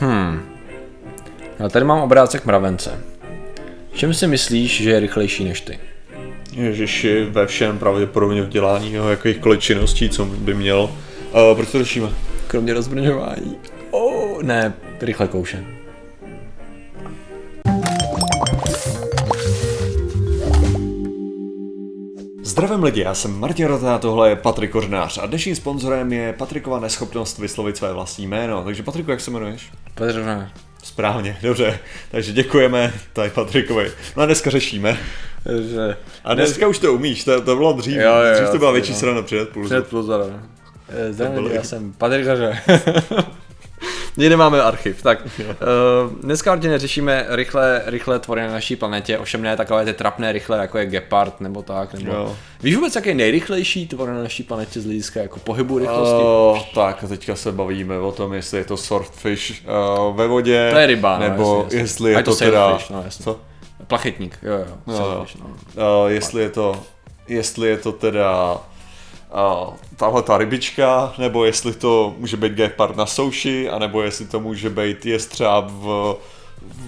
Hmm. No, tady mám obrázek mravence. Čem si myslíš, že je rychlejší než ty? Ježiši, ve všem pravděpodobně v dělání jeho jakýchkoliv činností, co by měl. Uh, proč to řešíme? Kromě rozbrňování. Oh, ne, rychle kouše. Zdravím lidi, já jsem Martin Rota, tohle je Patrik Kořnář a dnešním sponzorem je Patrikova neschopnost vyslovit své vlastní jméno. Takže Patriku, jak se jmenuješ? Patrik Správně, dobře. Takže děkujeme tady Patrikovi. No a dneska řešíme. Že... A dneska už to umíš, to, to bylo dřív. Jo, jo, dřív to byla větší no. strana před půl. Před plus zara. Zdravím, lidi, já jsem Patrik. Někde máme archiv. Tak, uh, dneska určitě neřešíme rychlé, rychlé tvory na naší planetě, ovšem ne takové ty trapné rychle, jako je Gepard nebo tak. Nebo... Jo. Víš vůbec, jaký je nejrychlejší tvor na naší planetě z hlediska jako pohybu rychlosti? Oh, tak teďka se bavíme o tom, jestli je to swordfish uh, ve vodě, To je ryba, no, nebo jasně, jasně. jestli je to, to teda... sailfish, no, jasně. Co? Plachetník, jo, jo. Jo, jo. sailfish, no. Uh, jestli je to, jestli je to teda uh, tahle ta rybička, nebo jestli to může být gepard na souši, anebo jestli to může být jestřáb v,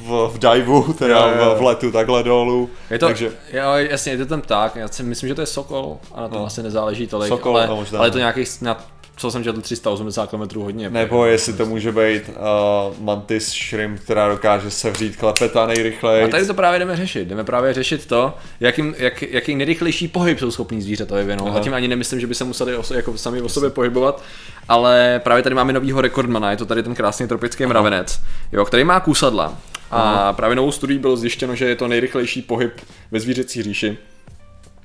v, v diveu, teda Jo, jo, v, letu takhle dolů. Je to, Takže jo, jasně, je to ten pták, já si myslím, že to je sokol, a na tom No. asi nezáleží tolik, Sokol, ale, no, možná. ale je to nějakých, na, co jsem četl, 380 km hodně. nebo jestli to může být uh, mantis shrimp, která dokáže sevřít klepeta nejrychleji. A tady to právě jdeme řešit. Jdeme právě řešit to, jakým, jak, jaký nejrychlejší pohyb jsou schopní zvířata vyvinout. Aha. A tím ani nemyslím, že by se museli oso, jako sami o sobě pohybovat, ale právě tady máme novýho rekordmana, je to tady ten krásný tropický mravenec, jo, který má kůsadla. A právě novou studií bylo zjištěno, že je to nejrychlejší pohyb ve zvířecí říši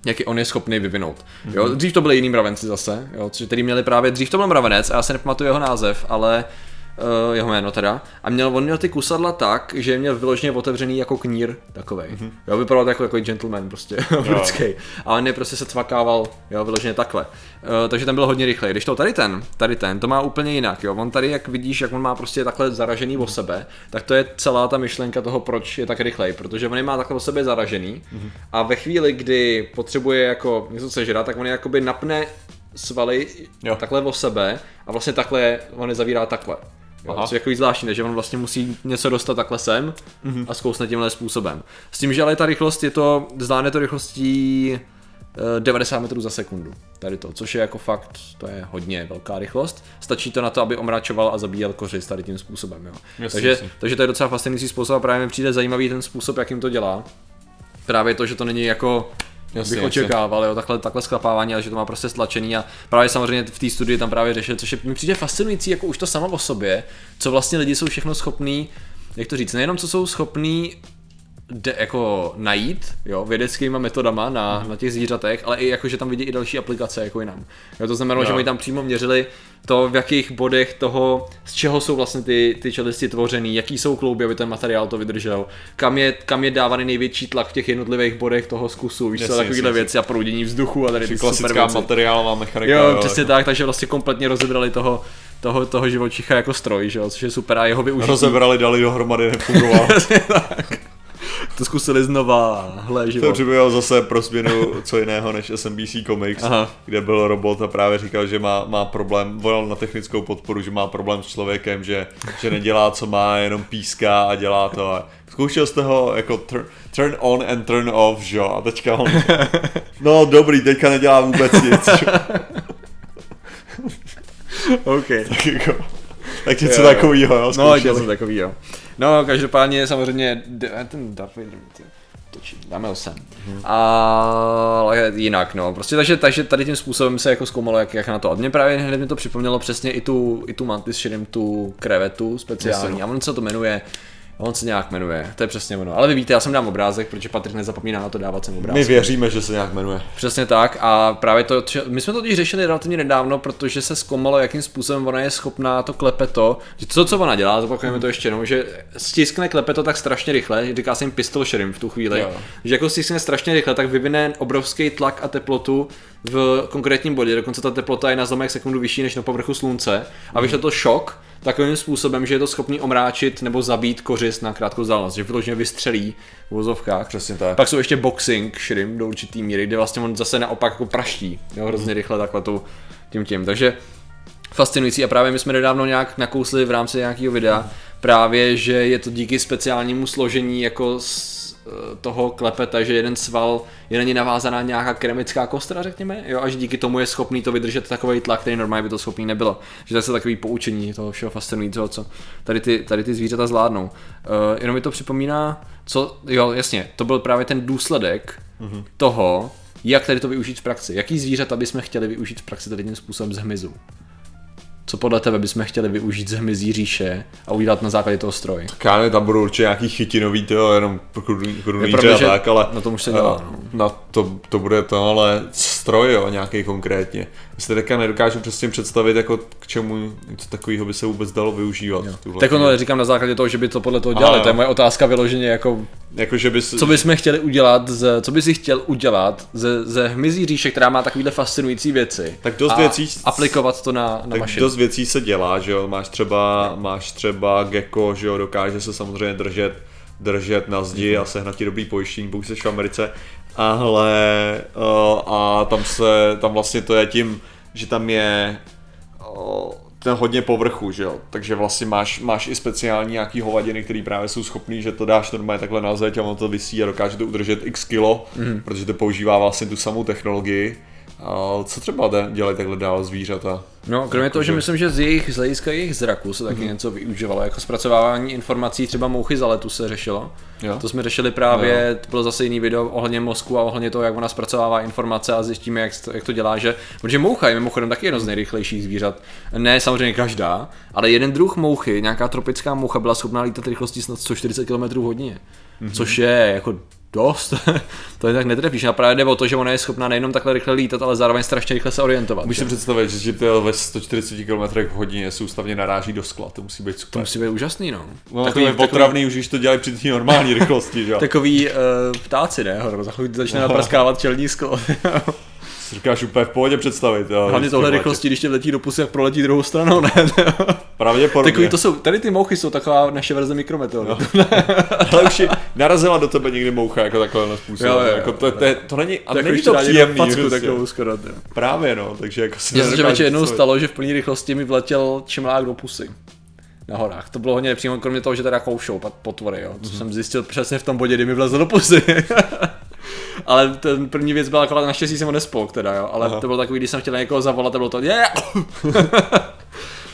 jaký on je schopný vyvinout. Jo, dřív to byly jiný mravenci zase, jo, který měli právě, dřív to byl mravenec, a já se nepamatuju jeho název, ale uh, jeho jméno teda, a měl, on měl ty kusadla tak, že je měl vyloženě otevřený jako knír takovej. Mm-hmm. Jo, vypadal to jako, jako gentleman prostě, britský. A on je prostě se cvakával, jo, vyloženě takhle. Uh, takže ten byl hodně rychlej. Když to tady ten, tady ten, to má úplně jinak, jo. On tady, jak vidíš, jak on má prostě takhle zaražený o sebe, tak to je celá ta myšlenka toho, proč je tak rychlej, protože on je má takhle o sebe zaražený a ve chvíli, kdy potřebuje jako něco sežrat, tak on je jakoby napne svaly Jo. takhle o sebe a vlastně takhle on je zavírá takhle. Jo, Aha. což je jako zvláštní, že on vlastně musí něco dostat takhle sem Mhm. a zkousne tímhle způsobem. S tím, že ale ta rychlost je to, zdáne to rychlostí eh, 90 metrů za sekundu. Tady to, což je jako fakt, to je hodně velká rychlost. Stačí to na to, aby omračoval a zabíjel kořist tady tím způsobem. Jo. Jasně, takže, jasně. takže to je docela fascinující způsob a právě mi přijde zajímavý ten způsob, jakým to dělá. Právě to, že to není jako Jasně, bych očekával, jo, takhle, takhle sklapávání, ale že to má prostě stlačený a právě samozřejmě v té studii tam právě řešil, což je, mi přijde fascinující, jako už to samo o sobě, co vlastně lidi jsou všechno schopní, jak to říct, nejenom co jsou schopní de, jako najít, jo, vědeckýma metodama na, na těch zvířatech, ale i jako, že tam vidí i další aplikace jako jinam. Jo, to znamenalo, Jo. že oni tam přímo měřili to, v jakých bodech toho, z čeho jsou vlastně ty, ty čelisti tvořený, jaký jsou klouby, aby ten materiál to vydržel, kam je, kam je dávaný největší tlak v těch jednotlivých bodech toho zkusu, víš co, takovýhle věci a proudění vzduchu a tady ty super Klasická věci. materiálová mechanika. Jo, přesně tak, takže vlastně kompletně rozebrali toho, toho, toho živočicha jako stroj, že jo, což je super a jeho využití. Rozebrali, dali dohromady, nefungoval. To zkusili znova, hle, To život. připomněl zase pro změnu co jiného než SMBC Comics, Aha. kde byl robot a právě říkal, že má, má problém, volal na technickou podporu, že má problém s člověkem, že, že nedělá, co má, jenom píská a dělá to. A zkoušel jste ho jako turn, turn on and turn off, že jo? A teďka on, no dobrý, teďka nedělá vůbec nic. OK. tak jako, tak něco Jo, jo. No, něco takový, jo. No, každopádně samozřejmě d- ten ty, točí, dáme ho sem. Ale jinak, no, prostě takže, takže tady tím způsobem se jako zkoumalo, jak, jak na to. A mě právě hned mi to připomnělo přesně i tu, i tu mantis shrimp, tu krevetu speciální. Jasně. A on se to jmenuje, on se nějak jmenuje, to je přesně ono. Ale vy víte, já jsem dám obrázek, protože Patrik nezapomíná na to dávat sem obrázek. My věříme, že se nějak jmenuje. Přesně tak a právě to, my jsme to totiž řešili relativně nedávno, protože se zkoumalo, jakým způsobem ona je schopná to klepeto, že to, co ona dělá, zopakujeme to ještě jednou, že stiskne klepeto tak strašně rychle, říká se jim pistol shrimp v tu chvíli, Jo. že jako stiskne strašně rychle, tak vyvine obrovský tlak a teplotu v konkrétním bodě, dokonce ta teplota je na zlomek sekundu vyšší než na povrchu slunce a vyšle to šok takovým způsobem, že je to schopný omráčit nebo zabít kořist na krátkou vzdálenost, že vyloženě vystřelí v vozovkách. Přesně tak. Pak jsou ještě boxing shrimp do určitý míry, kde vlastně on zase naopak jako praští, jo, hrozně rychle takhle tu, tím tím. Takže fascinující a právě my jsme nedávno nějak nakousli v rámci nějakého videa právě, že je to díky speciálnímu složení jako z toho klepete, že jeden sval je na ní navázaná nějaká keramická kostra, řekněme, jo, až díky tomu je schopný to vydržet takový tlak, který normálně by to schopný nebylo. Že to je takový poučení toho všeho fascinujícího, co tady ty, tady ty zvířata zvládnou. Uh, jenom mi to připomíná, co, jo, jasně, to byl právě ten důsledek mm-hmm. toho, jak tady to využít v praxi. Jaký zvířata bychom chtěli využít v praxi tady tím způsobem z hmyzu? Co podle tebe bychom chtěli využít z hmyzí říše a udělat na základě toho stroj? Tak já nevím, tam budou určitě nějaký chytinový, to jenom krunýře a tak, ale na tom už se dělá. No. Na to, to bude to, ale stroj, jo, nějaký konkrétně. Já si teďka nedokážu přesně představit, jako k čemu něco takového by se vůbec dalo využívat. Tak ono říkám na základě toho, že by to podle toho dělali, to je moje otázka vyloženě jako, jako že bys... co bychom chtěli udělat, z, co bys si chtěl udělat ze, ze hmyzí říše, která má takovýhle fascinující věci. Tak dost věcí... aplikovat to na, na tak mašinu. dost věcí se dělá, že jo, máš třeba, máš třeba gecko, že jo, dokáže se samozřejmě držet držet na zdi mm-hmm. a sehnat ti dobrý pojištění, pokud jsi v Americe, ale uh, a tam se, tam vlastně to je tím, že tam je ten hodně povrchu, že jo, takže vlastně máš, máš i speciální nějaký hovadiny, které právě jsou schopný, že to dáš normálně takhle na zeď a ono to vysí a dokáže to udržet x kilo, mm. protože to používá vlastně tu samou technologii a co třeba dělají takhle dál zvířata? No, kromě jako toho, že myslím, že z jejich, z hlediska jejich zraku se taky mm-hmm. něco využívalo, jako zpracovávání informací, třeba mouchy za letu se řešilo. Jo. To jsme řešili právě, jo. to bylo zase jiný video ohledně mozku a ohledně toho, jak ona zpracovává informace a zjistíme, jak to, jak to dělá, že, protože moucha je mimochodem taky jedno z nejrychlejších zvířat. Ne samozřejmě každá, ale jeden druh mouchy, nějaká tropická moucha byla schopná lítat rychlostí snad 140 km hodině. Mm-hmm. Což je jako dost, to je tak netrefíš. A právě jde o to, že ona je schopná nejenom takhle rychle lítat, ale zároveň strašně rychle se orientovat. Můžeš si představit, že to ve 140 km hodině soustavně naráží do skla, to musí být super. To musí být úžasný, no. no takový, to je potravný, už když to dělají při té normální rychlosti, že Takový uh, ptáci, ne? Za chvíli začne napraskávat čelní sklo. si říkáš úplně v pohodě představit. Jo, Hlavně tohle rychlosti, když tě letí do pusy, jak proletí druhou stranou, ne? Pravděpodobně. Takový to jsou, tady ty mouchy jsou taková naše verze mikrometeoru. No. Ale už narazila do tebe někdy moucha jako takhle způsob. Jo, jo, jako to, to, to, není, a není to příjemný. Facku, prostě. takovou skoro, Právě no, takže jako si Mně se jednou stalo, že v plné rychlosti mi vletěl čemlák do pusy na horách. To bylo hodně nepřímo, kromě toho, že teda koušou potvory, jo. To mm-hmm. jsem zjistil přesně v tom bodě, kdy mi vlezl do pusy. ale ten první věc byla akorát naštěstí jsem ho nespolk teda, jo. Ale Aha. to bylo takový, když jsem chtěl někoho zavolat, to bylo to, yeah!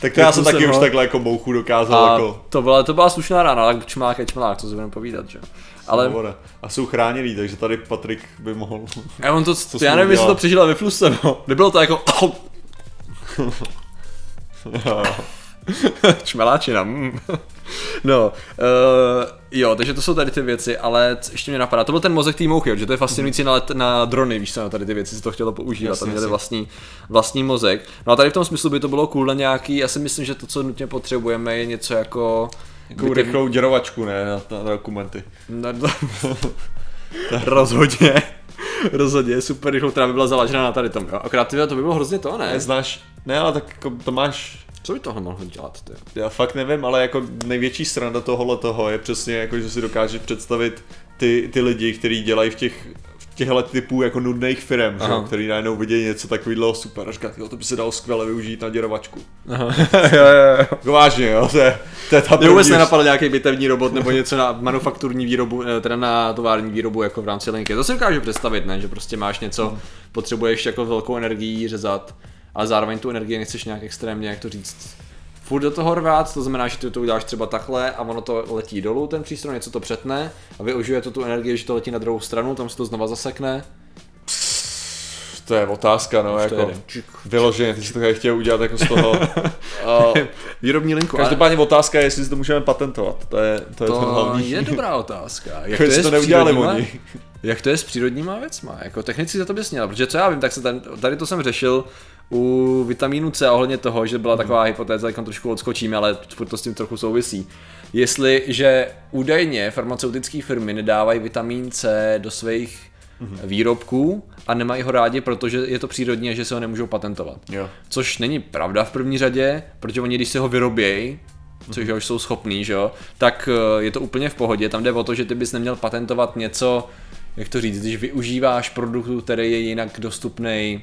tak to já jsem taky už takhle jako mouchu dokázal. A jako... to, byla, to byla slušná rána, ale čmlák je čmlák, co si budeme povídat, že ale... Dobre. A jsou chráněný, takže tady Patrik by mohl... Já, on to, to, já nevím, jestli to přežila ve fluse, no. Nebylo to jako... Čmeláčina. Mm. No, uh, jo, takže to jsou tady ty věci, ale ještě mě napadá, to byl ten mozek té mouchy, že to je fascinující na, let, na drony, víš co, na tady ty věci si to chtělo používat, tam měli vlastní, vlastní mozek. No a tady v tom smyslu by to bylo cool na nějaký, já si myslím, že to, co nutně potřebujeme, je něco jako... Jako rychlou děrovačku, ne, na, na, na dokumenty. Na, na, rozhodně. Rozhodně, super rychlou, která by byla založena na tady tom, jo. Akorát ty, to by bylo hrozně to, ne? Neznáš, ne, ale tak jako to máš co by tohle mohl dělat? Ty? Já fakt nevím, ale jako největší strana tohohle toho je přesně jako, že si dokážeš představit ty, ty lidi, kteří dělají v těch těchto typů jako nudných firm, že, který najednou vidějí něco takového super a říkají, jo, to by se dalo skvěle využít na děrovačku. Aha. jo, jo, jo. Jako vážně, jo, to je, to je ta Mě vůbec nenapadl nějaký bitevní robot nebo něco na manufakturní výrobu, eh, teda na tovární výrobu jako v rámci linky. To si dokážu představit, ne, že prostě máš něco, hmm. potřebuješ jako velkou energii řezat ale zároveň tu energii nechceš nějak extrémně, jak to říct, furt do toho rvát, to znamená, že ty to uděláš třeba takhle a ono to letí dolů, ten přístroj, něco to přetne a využije to tu energii, že to letí na druhou stranu, tam se to znova zasekne. To je otázka, no, jako vyloženě, ty jsi to chtěl udělat jako z toho. uh, Výrobní linku. Každopádně ale... otázka je, jestli si to můžeme patentovat, to je, to je to hlavní. je dobrá otázka. Jak to, je to neudělali oni. Jak to je s přírodníma věcma? Jako technicky za to bys měl, protože co já vím, tak se ten, tady to jsem řešil u vitamínu C ohledně toho, že byla taková hypotéza, jak trošku odskočíme, ale furt to s tím trochu souvisí. Jestliže údajně farmaceutické firmy nedávají vitamin C do svých mm-hmm. výrobků a nemají ho rádi, protože je to přírodní a že se ho nemůžou patentovat. Jo. Což není pravda v první řadě, protože oni když se ho vyrobějí, což už jsou schopní, že jo, tak eh, je to úplně v pohodě. Tam jde o to, že ty bys neměl patentovat něco, jak to říct, když využíváš produktu, který je jinak dostupný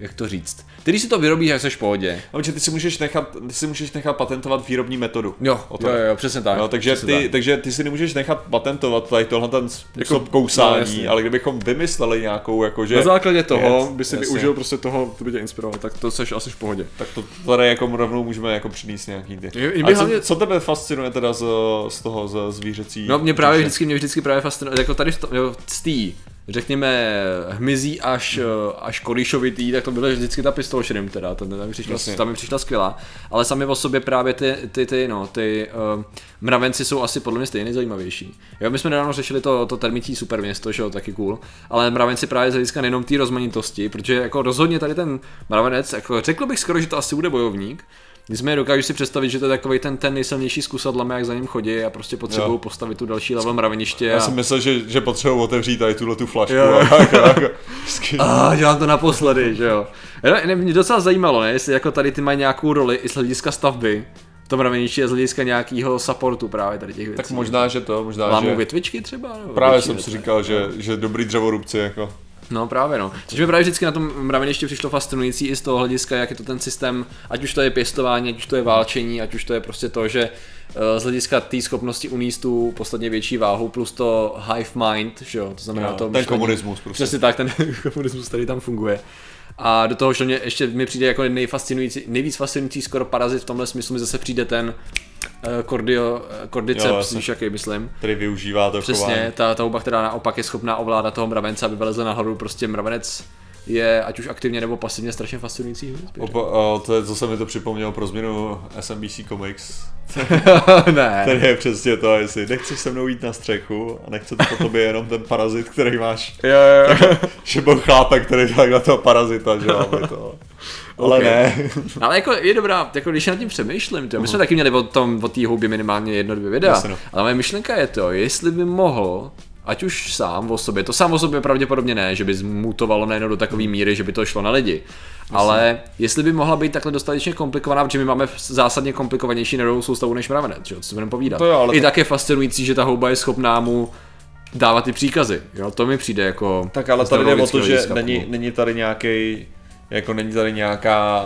jak to říct, Ty, když si to vyrobíš, jak jsi v pohodě. No, že ty si můžeš nechat, ty si můžeš nechat patentovat výrobní metodu. Jo, O to jo, je. jo, přesně tak. No, takže, přesně ty, tak. takže ty si nemůžeš nechat patentovat tady tohle ten způsob Jako- jako, kousání, no, no, ale kdybychom vymysleli nějakou, jako že... Na základě toho Věc, by si jasně. využil prostě toho, to by tě inspirovalo, tak to seš asi v pohodě. Tak to tady jako rovnou můžeme jako přinést nějaký ty. A by co, hlavně- co, tebe fascinuje teda z, z toho z zvířecí? No mě právě vždycky, mě vždycky právě fascinuje, jako tady v jo, z té, řekněme, hmyzí až, až korišovitý, tak to byla vždycky ta pistol shrimp teda, ta, ta, mi přišla, Jasně. ta mi přišla skvělá, ale sami o sobě právě ty, ty, ty, no, ty uh, mravenci jsou asi podle mě stejně nejzajímavější. Jo, my jsme nedávno řešili to, to termití superměsto, že jo, taky cool, ale mravenci právě z hlediska nejenom té rozmanitosti, protože jako rozhodně tady ten mravenec, jako řekl bych skoro, že to asi bude bojovník, Nicméně dokážu si představit, že to je takový ten, ten nejsilnější s kusadlama, jak za ním chodí a prostě potřebují Jo. postavit tu další level mraveniště. Já a... jsem myslel, že, že potřebuji otevřít tady tuhle tu flašku. Jo. A, jako, jako, vždycky- A dělám to naposledy, že jo. Ne, mě docela zajímalo, ne, jestli jako tady ty mají nějakou roli i z hlediska stavby, v tom mraveništi a z hlediska nějakého supportu právě tady těch věcí. tak možná, že to, možná, Lámou že... větvičky třeba? Nebo Právě jsem si ne? říkal, že, že dobrý dřevorubci, jako. No právě no. Což mi právě vždycky na tom mraveništi přišlo fascinující i z toho hlediska, jak je to ten systém, ať už to je pěstování, ať už to je válčení, ať už to je prostě to, že eh, z hlediska té schopnosti uníst tu podstatně větší váhu plus to hive mind, že jo, to znamená Jo, to ten myšlení- komunismus prostě. Přesně tak, ten komunismus, který tam funguje. A do toho, že mě ještě mi přijde jako nejfascinující, nejvíc fascinující skoro parazit v tomhle smyslu mi zase přijde ten uh, cordio, Jo, cordyceps, víš jaký myslím. Který využívá to Přesně, chování. ta, ta houba, která naopak je schopná ovládat toho mravence, aby vylezl nahoru, prostě mravenec je ať už aktivně nebo pasivně strašně fascinující. Opa, o, to je, co se mi to připomnělo pro změnu SMBC Comics. ne. Tady je přesně to, jestli nechceš se mnou jít na střechu a nechce to po tobě jenom ten parazit, který máš. Jo, jo, jo. Že byl chlápek, který dělal na toho parazita, že jo, aby to. Ale Ok. ne. Ale jako je dobrá, jako když nad tím přemýšlím, to, my jsme taky měli o tom, o té houbě minimálně jedno, dvě videa, Jasně, no. ale moje myšlenka je to, jestli by mohl, ať už sám o sobě, to sám o sobě pravděpodobně ne, že by zmutovalo najednou do takové míry, že by to šlo na lidi, ale jestli by mohla být takhle dostatečně komplikovaná, protože my máme zásadně komplikovanější nervovou soustavu než mravenec, že co si budeme povídat. To jo, ale I tak- tak je fascinující, že ta houba je schopná mu dávat ty příkazy, jo, to mi přijde jako Tak ale tady jde o to, že není, cool. není tady nějaký, jako není tady nějaká,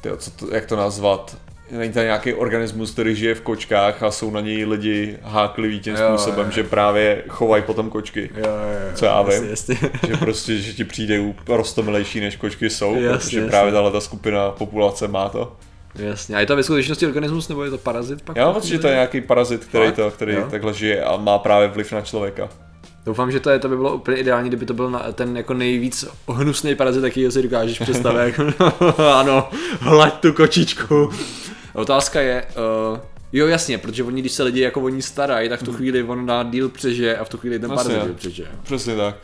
tyjo, co to, jak to nazvat, není tady nějaký organismus, který žije v kočkách a jsou na něj lidi hákliví tím Jo, způsobem, jo. že právě chovají potom kočky. Jo, jo, Co já vím. jasně. že prostě, že ti přijde rostomilejší než kočky jsou, Jasně, protože jasně. právě tahle ta skupina populace má to. Jasně, a je to ve skutečnosti organismus nebo je to parazit pak? Já mám pocit, že to je nějaký parazit, který, Fakt? to, který Jo. takhle žije a má právě vliv na člověka. Doufám, že to, je, to by bylo úplně ideální, kdyby to byl na, ten jako nejvíc hnusný parazit, jaký si dokážeš představit. jako, ano, hlaď tu kočičku. Otázka je, uh, jo jasně, protože oni, když se lidi jako o ní starají, tak v tu chvíli on na díl přežije a v tu chvíli ten Jasně. parazit přežije. Přesně tak.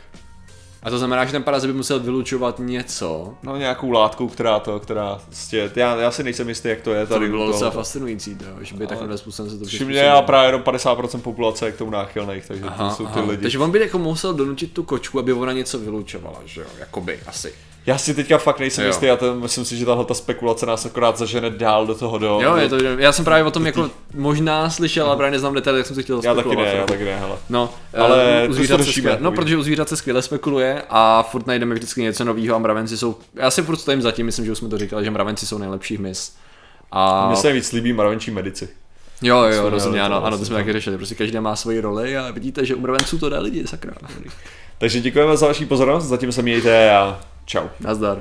A to znamená, že ten parazit by musel vylučovat něco, No nějakou látku, která to, která prostě, já, já si nejsem jistý, jak to je to tady. by bylo docela fascinující, to, že by takovým způsobem se to Všimně, já právě jenom 50% populace je k tomu náchylných, takže Aha, to jsou ty aha. lidi. Takže on by jako musel donutit tu kočku, aby ona něco vylučovala, že jo? Jakoby, asi. Já si teďka fakt nejsem Jo. jistý, já to, myslím si, že tahle ta spekulace nás akorát zažene dál do toho do... Jo, do, je to, já jsem právě o tom jako možná slyšel, ale právě neznám detaily, jak jsem si chtěl Já taky ne, já taky ne, hele. No, Ale eh, to u zvířat se skvěle, no, protože u zvířat se skvěle spekuluje a furt najdeme vždycky něco nového a mravenci jsou, já si furt stojím zatím, myslím, že už jsme to říkali, že mravenci jsou nejlepší hmyz. A Mně se nejvíc líbí mravenčí medici. jo, jo, jsme rozhodně, měli to ano, ano, to vlastně jsme taky řešili, prostě každý má svoji roli a vidíte, že u mravenců to dá lidi, sakra. Takže děkujeme za vaši pozornost, zatím se mějte a čau. Nazdar.